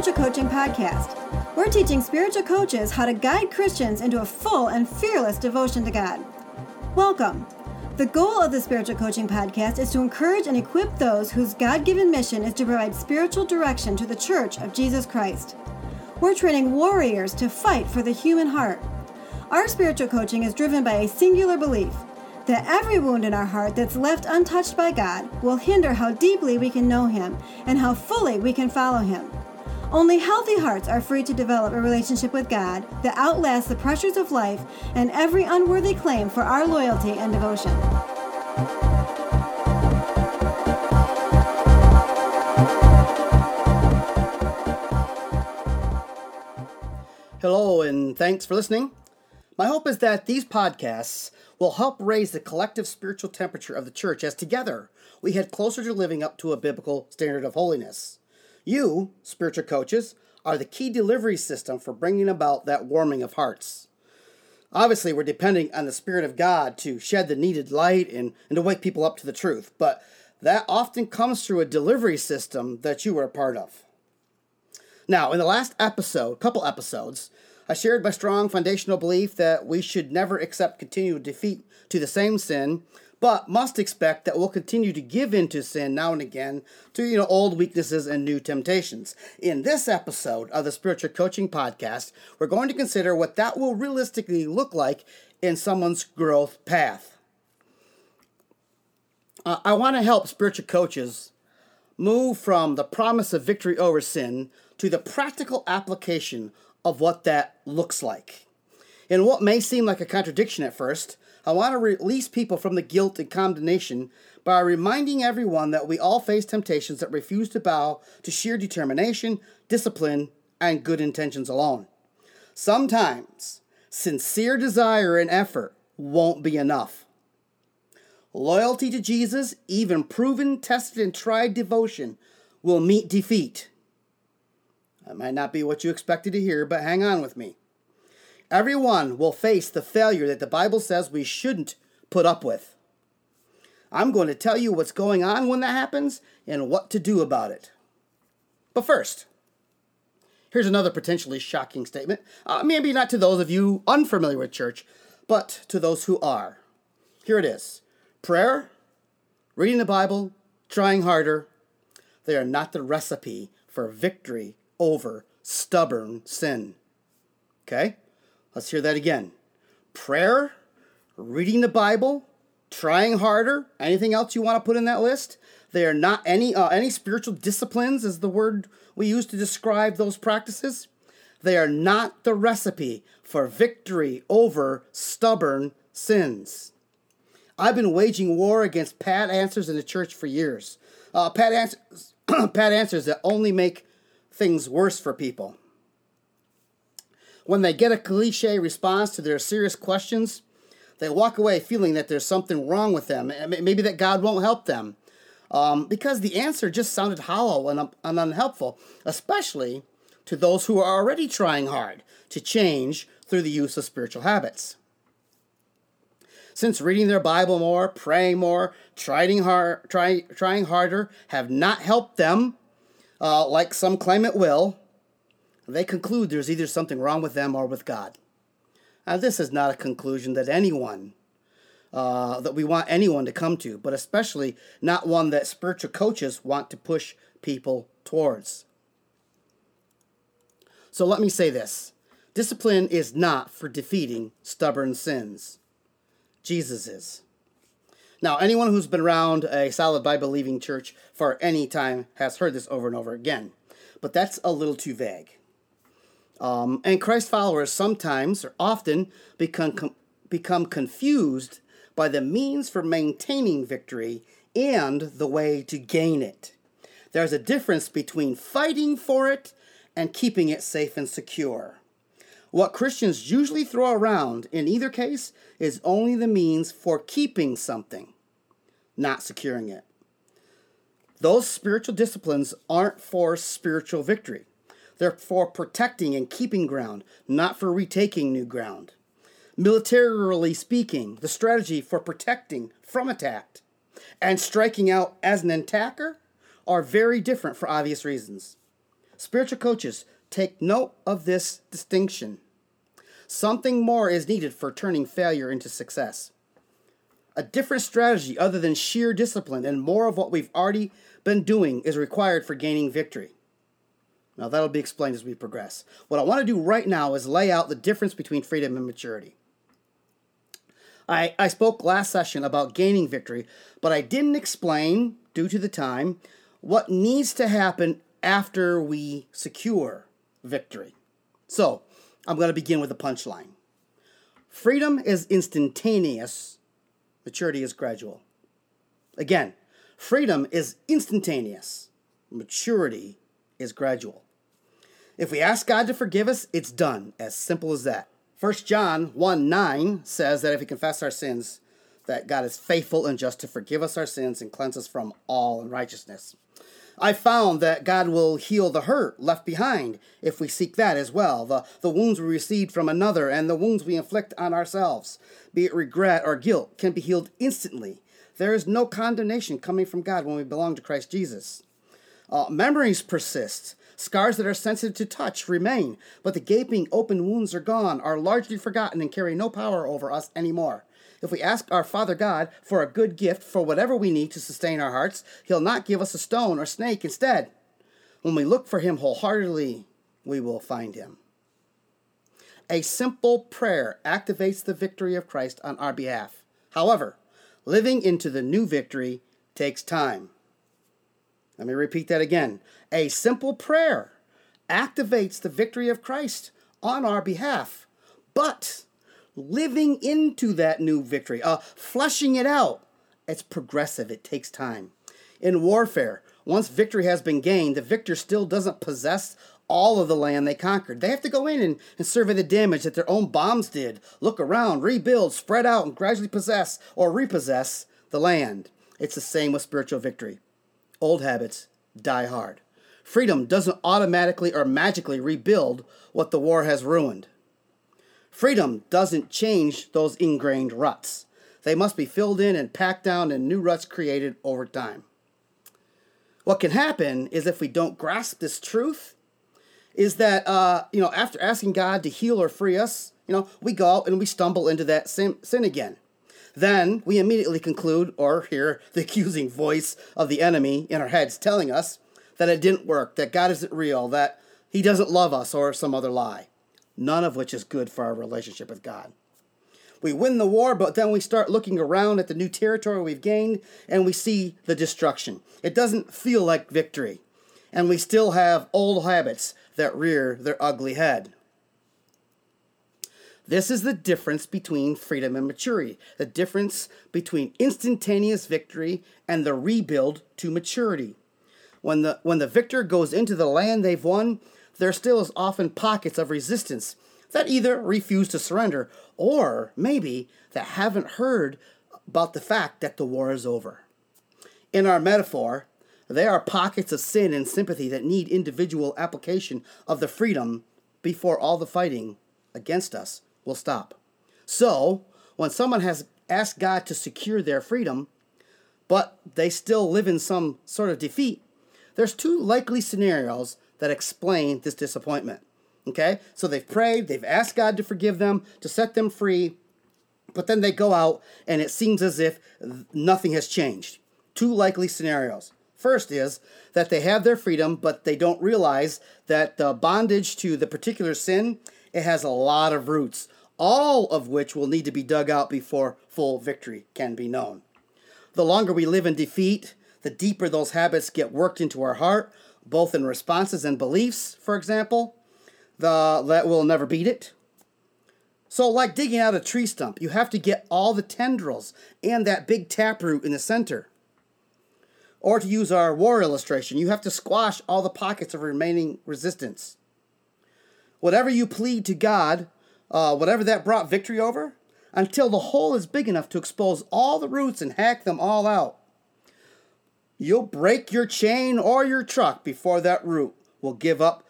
Spiritual Coaching Podcast. We're teaching spiritual coaches how to guide Christians into a full and fearless devotion to God. Welcome. The goal of the Spiritual Coaching Podcast is to encourage and equip those whose God given mission is to provide spiritual direction to the Church of Jesus Christ. We're training warriors to fight for the human heart. Our spiritual coaching is driven by a singular belief that every wound in our heart that's left untouched by God will hinder how deeply we can know Him and how fully we can follow Him. Only healthy hearts are free to develop a relationship with God that outlasts the pressures of life and every unworthy claim for our loyalty and devotion. Hello, and thanks for listening. My hope is that these podcasts will help raise the collective spiritual temperature of the church as together we head closer to living up to a biblical standard of holiness. You, spiritual coaches, are the key delivery system for bringing about that warming of hearts. Obviously, we're depending on the Spirit of God to shed the needed light and, and to wake people up to the truth, but that often comes through a delivery system that you are a part of. Now, in the last episode, couple episodes, I shared my strong foundational belief that we should never accept continued defeat to the same sin, but must expect that we'll continue to give in to sin now and again to you know old weaknesses and new temptations. In this episode of the Spiritual Coaching Podcast, we're going to consider what that will realistically look like in someone's growth path. Uh, I want to help spiritual coaches move from the promise of victory over sin to the practical application of what that looks like. In what may seem like a contradiction at first, I want to release people from the guilt and condemnation by reminding everyone that we all face temptations that refuse to bow to sheer determination, discipline, and good intentions alone. Sometimes, sincere desire and effort won't be enough. Loyalty to Jesus, even proven, tested, and tried devotion, will meet defeat that might not be what you expected to hear, but hang on with me. Everyone will face the failure that the Bible says we shouldn't put up with. I'm going to tell you what's going on when that happens and what to do about it. But first, here's another potentially shocking statement. Uh, maybe not to those of you unfamiliar with church, but to those who are. Here it is prayer, reading the Bible, trying harder, they are not the recipe for victory over stubborn sin. Okay? Let's hear that again. Prayer, reading the Bible, trying harder, anything else you want to put in that list? They are not any uh, any spiritual disciplines is the word we use to describe those practices. They are not the recipe for victory over stubborn sins. I've been waging war against pat answers in the church for years. Uh, pat answers, pat answers that only make things worse for people. When they get a cliche response to their serious questions, they walk away feeling that there's something wrong with them, maybe that God won't help them, um, because the answer just sounded hollow and, and unhelpful, especially to those who are already trying hard to change through the use of spiritual habits. Since reading their Bible more, praying more, trying, hard, try, trying harder have not helped them uh, like some claim it will, they conclude there's either something wrong with them or with God. Now, this is not a conclusion that anyone, uh, that we want anyone to come to, but especially not one that spiritual coaches want to push people towards. So let me say this discipline is not for defeating stubborn sins, Jesus is. Now, anyone who's been around a solid Bible believing church for any time has heard this over and over again, but that's a little too vague. Um, and Christ followers sometimes or often become, com- become confused by the means for maintaining victory and the way to gain it. There's a difference between fighting for it and keeping it safe and secure. What Christians usually throw around in either case is only the means for keeping something, not securing it. Those spiritual disciplines aren't for spiritual victory. They're for protecting and keeping ground, not for retaking new ground. Militarily speaking, the strategy for protecting from attack and striking out as an attacker are very different for obvious reasons. spiritual coaches, take note of this distinction. Something more is needed for turning failure into success. A different strategy other than sheer discipline and more of what we've already been doing is required for gaining victory. Now, that'll be explained as we progress. What I want to do right now is lay out the difference between freedom and maturity. I, I spoke last session about gaining victory, but I didn't explain, due to the time, what needs to happen after we secure victory. So, I'm going to begin with a punchline. Freedom is instantaneous, maturity is gradual. Again, freedom is instantaneous, maturity is gradual. If we ask God to forgive us, it's done, as simple as that. 1 John 1 9 says that if we confess our sins, that God is faithful and just to forgive us our sins and cleanse us from all unrighteousness. I found that God will heal the hurt left behind if we seek that as well. The, the wounds we received from another and the wounds we inflict on ourselves, be it regret or guilt, can be healed instantly. There is no condemnation coming from God when we belong to Christ Jesus. Uh, memories persist. Scars that are sensitive to touch remain, but the gaping open wounds are gone, are largely forgotten, and carry no power over us anymore. If we ask our Father God for a good gift for whatever we need to sustain our hearts, He'll not give us a stone or snake instead. When we look for Him wholeheartedly, we will find Him. A simple prayer activates the victory of Christ on our behalf. However, living into the new victory takes time. Let me repeat that again. A simple prayer activates the victory of Christ on our behalf. But living into that new victory, uh, fleshing it out. It's progressive, it takes time. In warfare, once victory has been gained, the victor still doesn't possess all of the land they conquered. They have to go in and, and survey the damage that their own bombs did, look around, rebuild, spread out, and gradually possess or repossess the land. It's the same with spiritual victory. Old habits die hard. Freedom doesn't automatically or magically rebuild what the war has ruined. Freedom doesn't change those ingrained ruts. They must be filled in and packed down and new ruts created over time. What can happen is if we don't grasp this truth, is that uh, you know after asking God to heal or free us, you know we go and we stumble into that sin, sin again. Then we immediately conclude or hear the accusing voice of the enemy in our heads telling us that it didn't work, that God isn't real, that He doesn't love us, or some other lie none of which is good for our relationship with God. We win the war, but then we start looking around at the new territory we've gained and we see the destruction. It doesn't feel like victory. And we still have old habits that rear their ugly head. This is the difference between freedom and maturity, the difference between instantaneous victory and the rebuild to maturity. When the, when the victor goes into the land they've won, there still is often pockets of resistance that either refuse to surrender or maybe that haven't heard about the fact that the war is over. In our metaphor, there are pockets of sin and sympathy that need individual application of the freedom before all the fighting against us will stop. So, when someone has asked God to secure their freedom, but they still live in some sort of defeat, there's two likely scenarios that explain this disappointment. Okay? So they've prayed, they've asked God to forgive them, to set them free, but then they go out and it seems as if nothing has changed. Two likely scenarios. First is that they have their freedom, but they don't realize that the bondage to the particular sin, it has a lot of roots, all of which will need to be dug out before full victory can be known. The longer we live in defeat, the deeper those habits get worked into our heart, both in responses and beliefs, for example, the that will never beat it. So, like digging out a tree stump, you have to get all the tendrils and that big taproot in the center. Or to use our war illustration, you have to squash all the pockets of remaining resistance. Whatever you plead to God, uh, whatever that brought victory over, until the hole is big enough to expose all the roots and hack them all out. You'll break your chain or your truck before that root will give up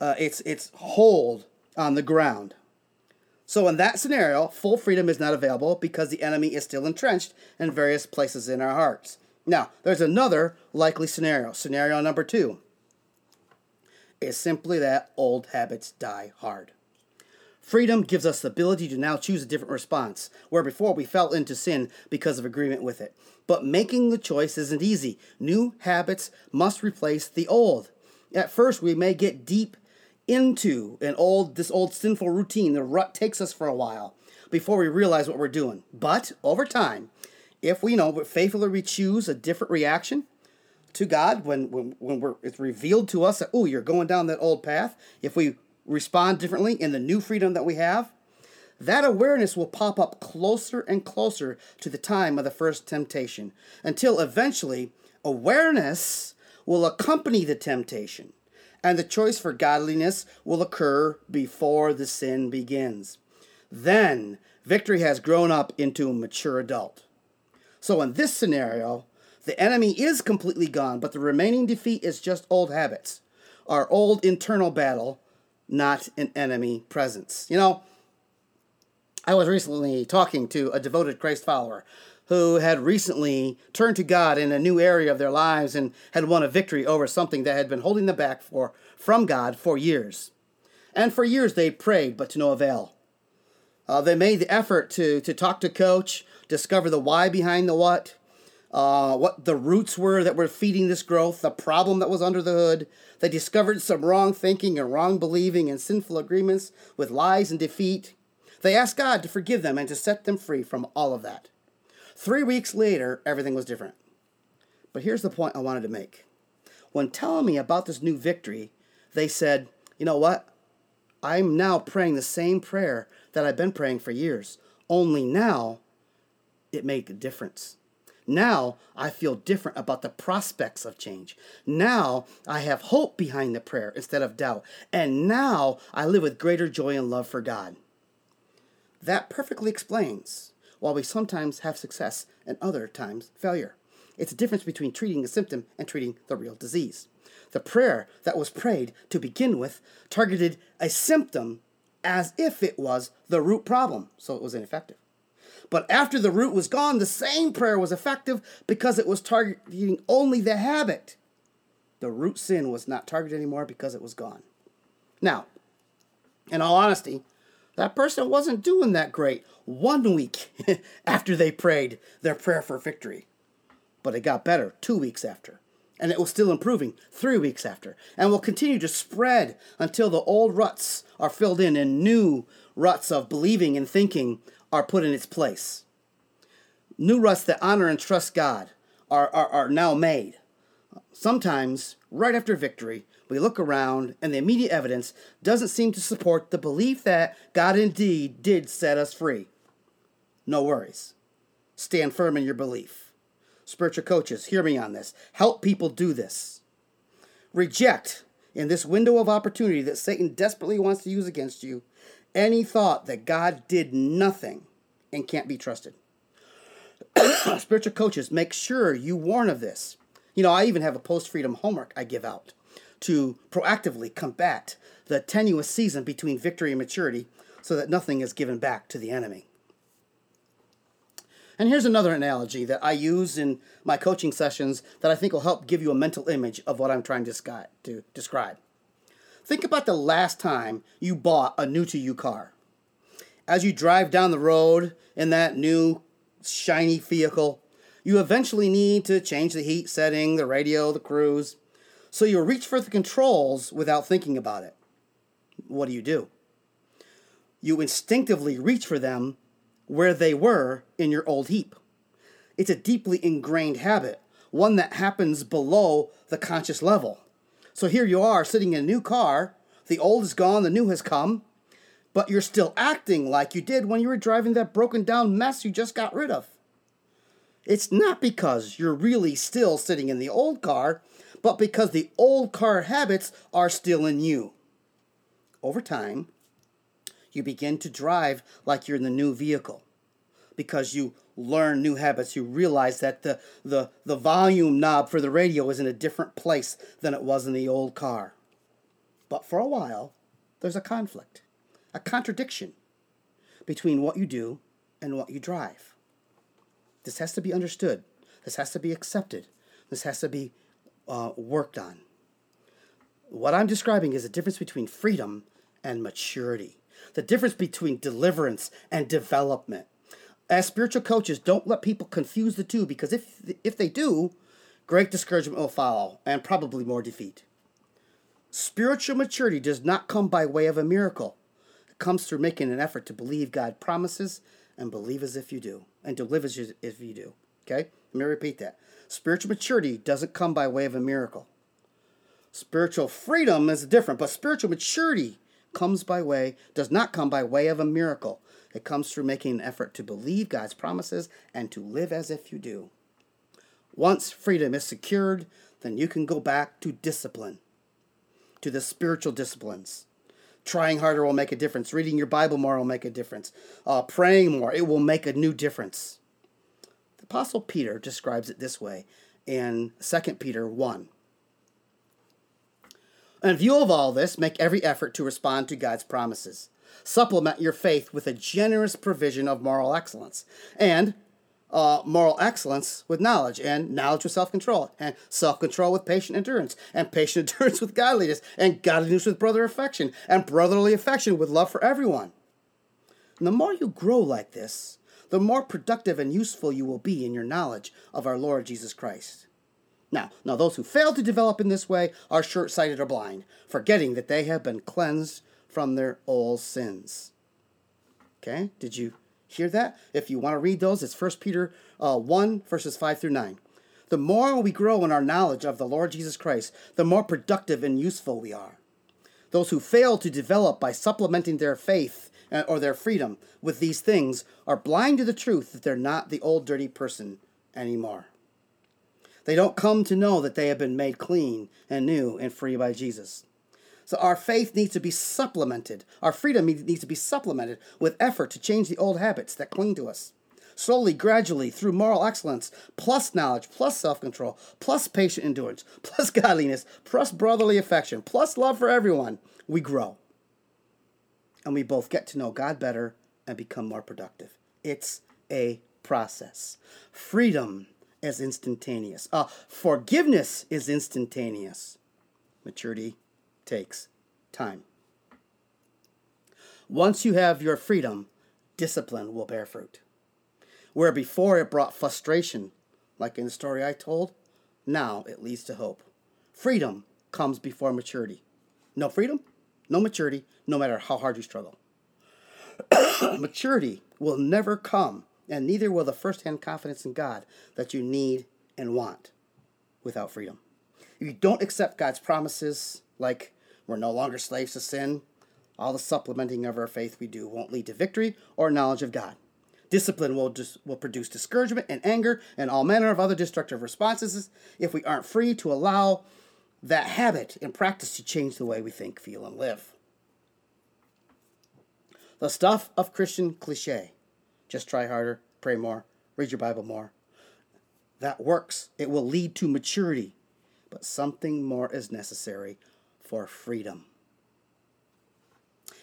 uh, its, its hold on the ground. So, in that scenario, full freedom is not available because the enemy is still entrenched in various places in our hearts. Now, there's another likely scenario, scenario number two. Is simply that old habits die hard. Freedom gives us the ability to now choose a different response, where before we fell into sin because of agreement with it. But making the choice isn't easy. New habits must replace the old. At first, we may get deep into an old this old sinful routine. The rut takes us for a while before we realize what we're doing. But over time, if we know faithfully we choose a different reaction to God when when, when we're it's revealed to us that oh you're going down that old path, if we respond differently in the new freedom that we have, that awareness will pop up closer and closer to the time of the first temptation until eventually awareness will accompany the temptation and the choice for godliness will occur before the sin begins. Then victory has grown up into a mature adult. So in this scenario, the enemy is completely gone, but the remaining defeat is just old habits, our old internal battle, not an enemy presence. You know, I was recently talking to a devoted Christ follower who had recently turned to God in a new area of their lives and had won a victory over something that had been holding them back for, from God for years. And for years they prayed, but to no avail. Uh, they made the effort to, to talk to coach, discover the why behind the what, uh, what the roots were that were feeding this growth, the problem that was under the hood. They discovered some wrong thinking and wrong believing and sinful agreements with lies and defeat. They asked God to forgive them and to set them free from all of that. Three weeks later, everything was different. But here's the point I wanted to make. When telling me about this new victory, they said, You know what? I'm now praying the same prayer that I've been praying for years, only now it made a difference. Now I feel different about the prospects of change. Now I have hope behind the prayer instead of doubt. And now I live with greater joy and love for God. That perfectly explains while we sometimes have success and other times failure. It's a difference between treating a symptom and treating the real disease. The prayer that was prayed to begin with targeted a symptom as if it was the root problem, so it was ineffective. But after the root was gone, the same prayer was effective because it was targeting only the habit. The root sin was not targeted anymore because it was gone. Now, in all honesty, that person wasn't doing that great one week after they prayed their prayer for victory. But it got better two weeks after. And it was still improving three weeks after. And will continue to spread until the old ruts are filled in and new ruts of believing and thinking are put in its place. New ruts that honor and trust God are, are, are now made. Sometimes, right after victory, we look around and the immediate evidence doesn't seem to support the belief that God indeed did set us free. No worries. Stand firm in your belief. Spiritual coaches, hear me on this. Help people do this. Reject, in this window of opportunity that Satan desperately wants to use against you, any thought that God did nothing and can't be trusted. Spiritual coaches, make sure you warn of this. You know, I even have a post freedom homework I give out to proactively combat the tenuous season between victory and maturity so that nothing is given back to the enemy. And here's another analogy that I use in my coaching sessions that I think will help give you a mental image of what I'm trying to describe. Think about the last time you bought a new to you car. As you drive down the road in that new shiny vehicle, you eventually need to change the heat setting, the radio, the cruise. So you reach for the controls without thinking about it. What do you do? You instinctively reach for them where they were in your old heap. It's a deeply ingrained habit, one that happens below the conscious level. So here you are sitting in a new car, the old is gone, the new has come, but you're still acting like you did when you were driving that broken down mess you just got rid of. It's not because you're really still sitting in the old car, but because the old car habits are still in you. Over time, you begin to drive like you're in the new vehicle because you learn new habits. You realize that the, the, the volume knob for the radio is in a different place than it was in the old car. But for a while, there's a conflict, a contradiction between what you do and what you drive. This has to be understood. This has to be accepted. This has to be uh, worked on. What I'm describing is the difference between freedom and maturity, the difference between deliverance and development. As spiritual coaches, don't let people confuse the two because if if they do, great discouragement will follow and probably more defeat. Spiritual maturity does not come by way of a miracle. It comes through making an effort to believe God promises and believe as if you do, and to live as if you do. Okay? Let me repeat that. Spiritual maturity doesn't come by way of a miracle. Spiritual freedom is different, but spiritual maturity comes by way, does not come by way of a miracle. It comes through making an effort to believe God's promises and to live as if you do. Once freedom is secured, then you can go back to discipline, to the spiritual disciplines. Trying harder will make a difference. Reading your Bible more will make a difference. Uh, praying more, it will make a new difference. The Apostle Peter describes it this way in 2 Peter 1. In view of all this, make every effort to respond to God's promises. Supplement your faith with a generous provision of moral excellence. And uh, moral excellence with knowledge, and knowledge with self control, and self control with patient endurance, and patient endurance with godliness, and godliness with brother affection, and brotherly affection with love for everyone. And the more you grow like this, the more productive and useful you will be in your knowledge of our Lord Jesus Christ. Now, now those who fail to develop in this way are short-sighted or blind, forgetting that they have been cleansed from their old sins. Okay? Did you Hear that? If you want to read those, it's 1 Peter uh, 1, verses 5 through 9. The more we grow in our knowledge of the Lord Jesus Christ, the more productive and useful we are. Those who fail to develop by supplementing their faith uh, or their freedom with these things are blind to the truth that they're not the old dirty person anymore. They don't come to know that they have been made clean and new and free by Jesus. So our faith needs to be supplemented. Our freedom needs to be supplemented with effort to change the old habits that cling to us. Slowly, gradually, through moral excellence, plus knowledge, plus self control, plus patient endurance, plus godliness, plus brotherly affection, plus love for everyone, we grow. And we both get to know God better and become more productive. It's a process. Freedom is instantaneous. Uh, forgiveness is instantaneous. Maturity takes time. Once you have your freedom, discipline will bear fruit. Where before it brought frustration, like in the story I told, now it leads to hope. Freedom comes before maturity. No freedom, no maturity, no matter how hard you struggle. maturity will never come, and neither will the first hand confidence in God that you need and want without freedom. If you don't accept God's promises, like we're no longer slaves to sin. All the supplementing of our faith we do won't lead to victory or knowledge of God. Discipline will, dis- will produce discouragement and anger and all manner of other destructive responses if we aren't free to allow that habit and practice to change the way we think, feel, and live. The stuff of Christian cliche just try harder, pray more, read your Bible more. That works. It will lead to maturity. But something more is necessary for freedom.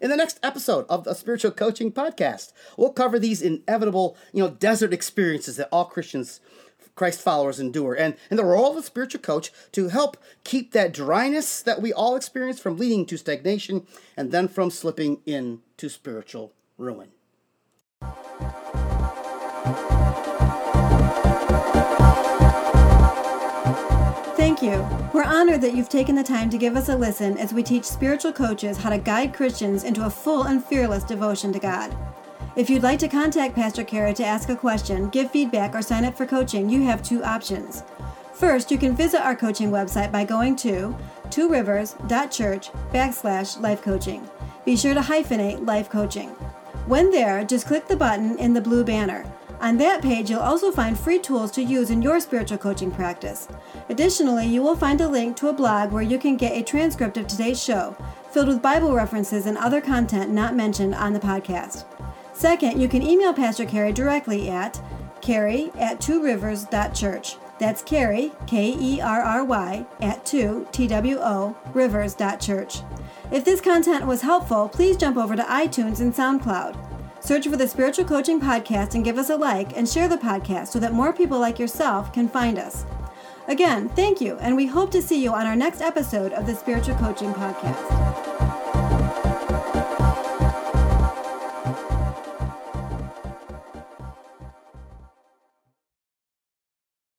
In the next episode of the Spiritual Coaching Podcast, we'll cover these inevitable, you know, desert experiences that all Christians, Christ followers endure, and, and the role of a spiritual coach to help keep that dryness that we all experience from leading to stagnation and then from slipping into spiritual ruin. Honored that you've taken the time to give us a listen as we teach spiritual coaches how to guide Christians into a full and fearless devotion to God. If you'd like to contact Pastor Kerry to ask a question, give feedback, or sign up for coaching, you have two options. First, you can visit our coaching website by going to tworivers.church backslash life coaching. Be sure to hyphenate life coaching. When there, just click the button in the blue banner. On that page, you'll also find free tools to use in your spiritual coaching practice. Additionally, you will find a link to a blog where you can get a transcript of today's show, filled with Bible references and other content not mentioned on the podcast. Second, you can email Pastor Kerry directly at kerry at tworivers.church. That's Kerry, K E R R Y, at 2 T W O, rivers.church. If this content was helpful, please jump over to iTunes and SoundCloud. Search for the Spiritual Coaching Podcast and give us a like and share the podcast so that more people like yourself can find us. Again, thank you, and we hope to see you on our next episode of the Spiritual Coaching Podcast.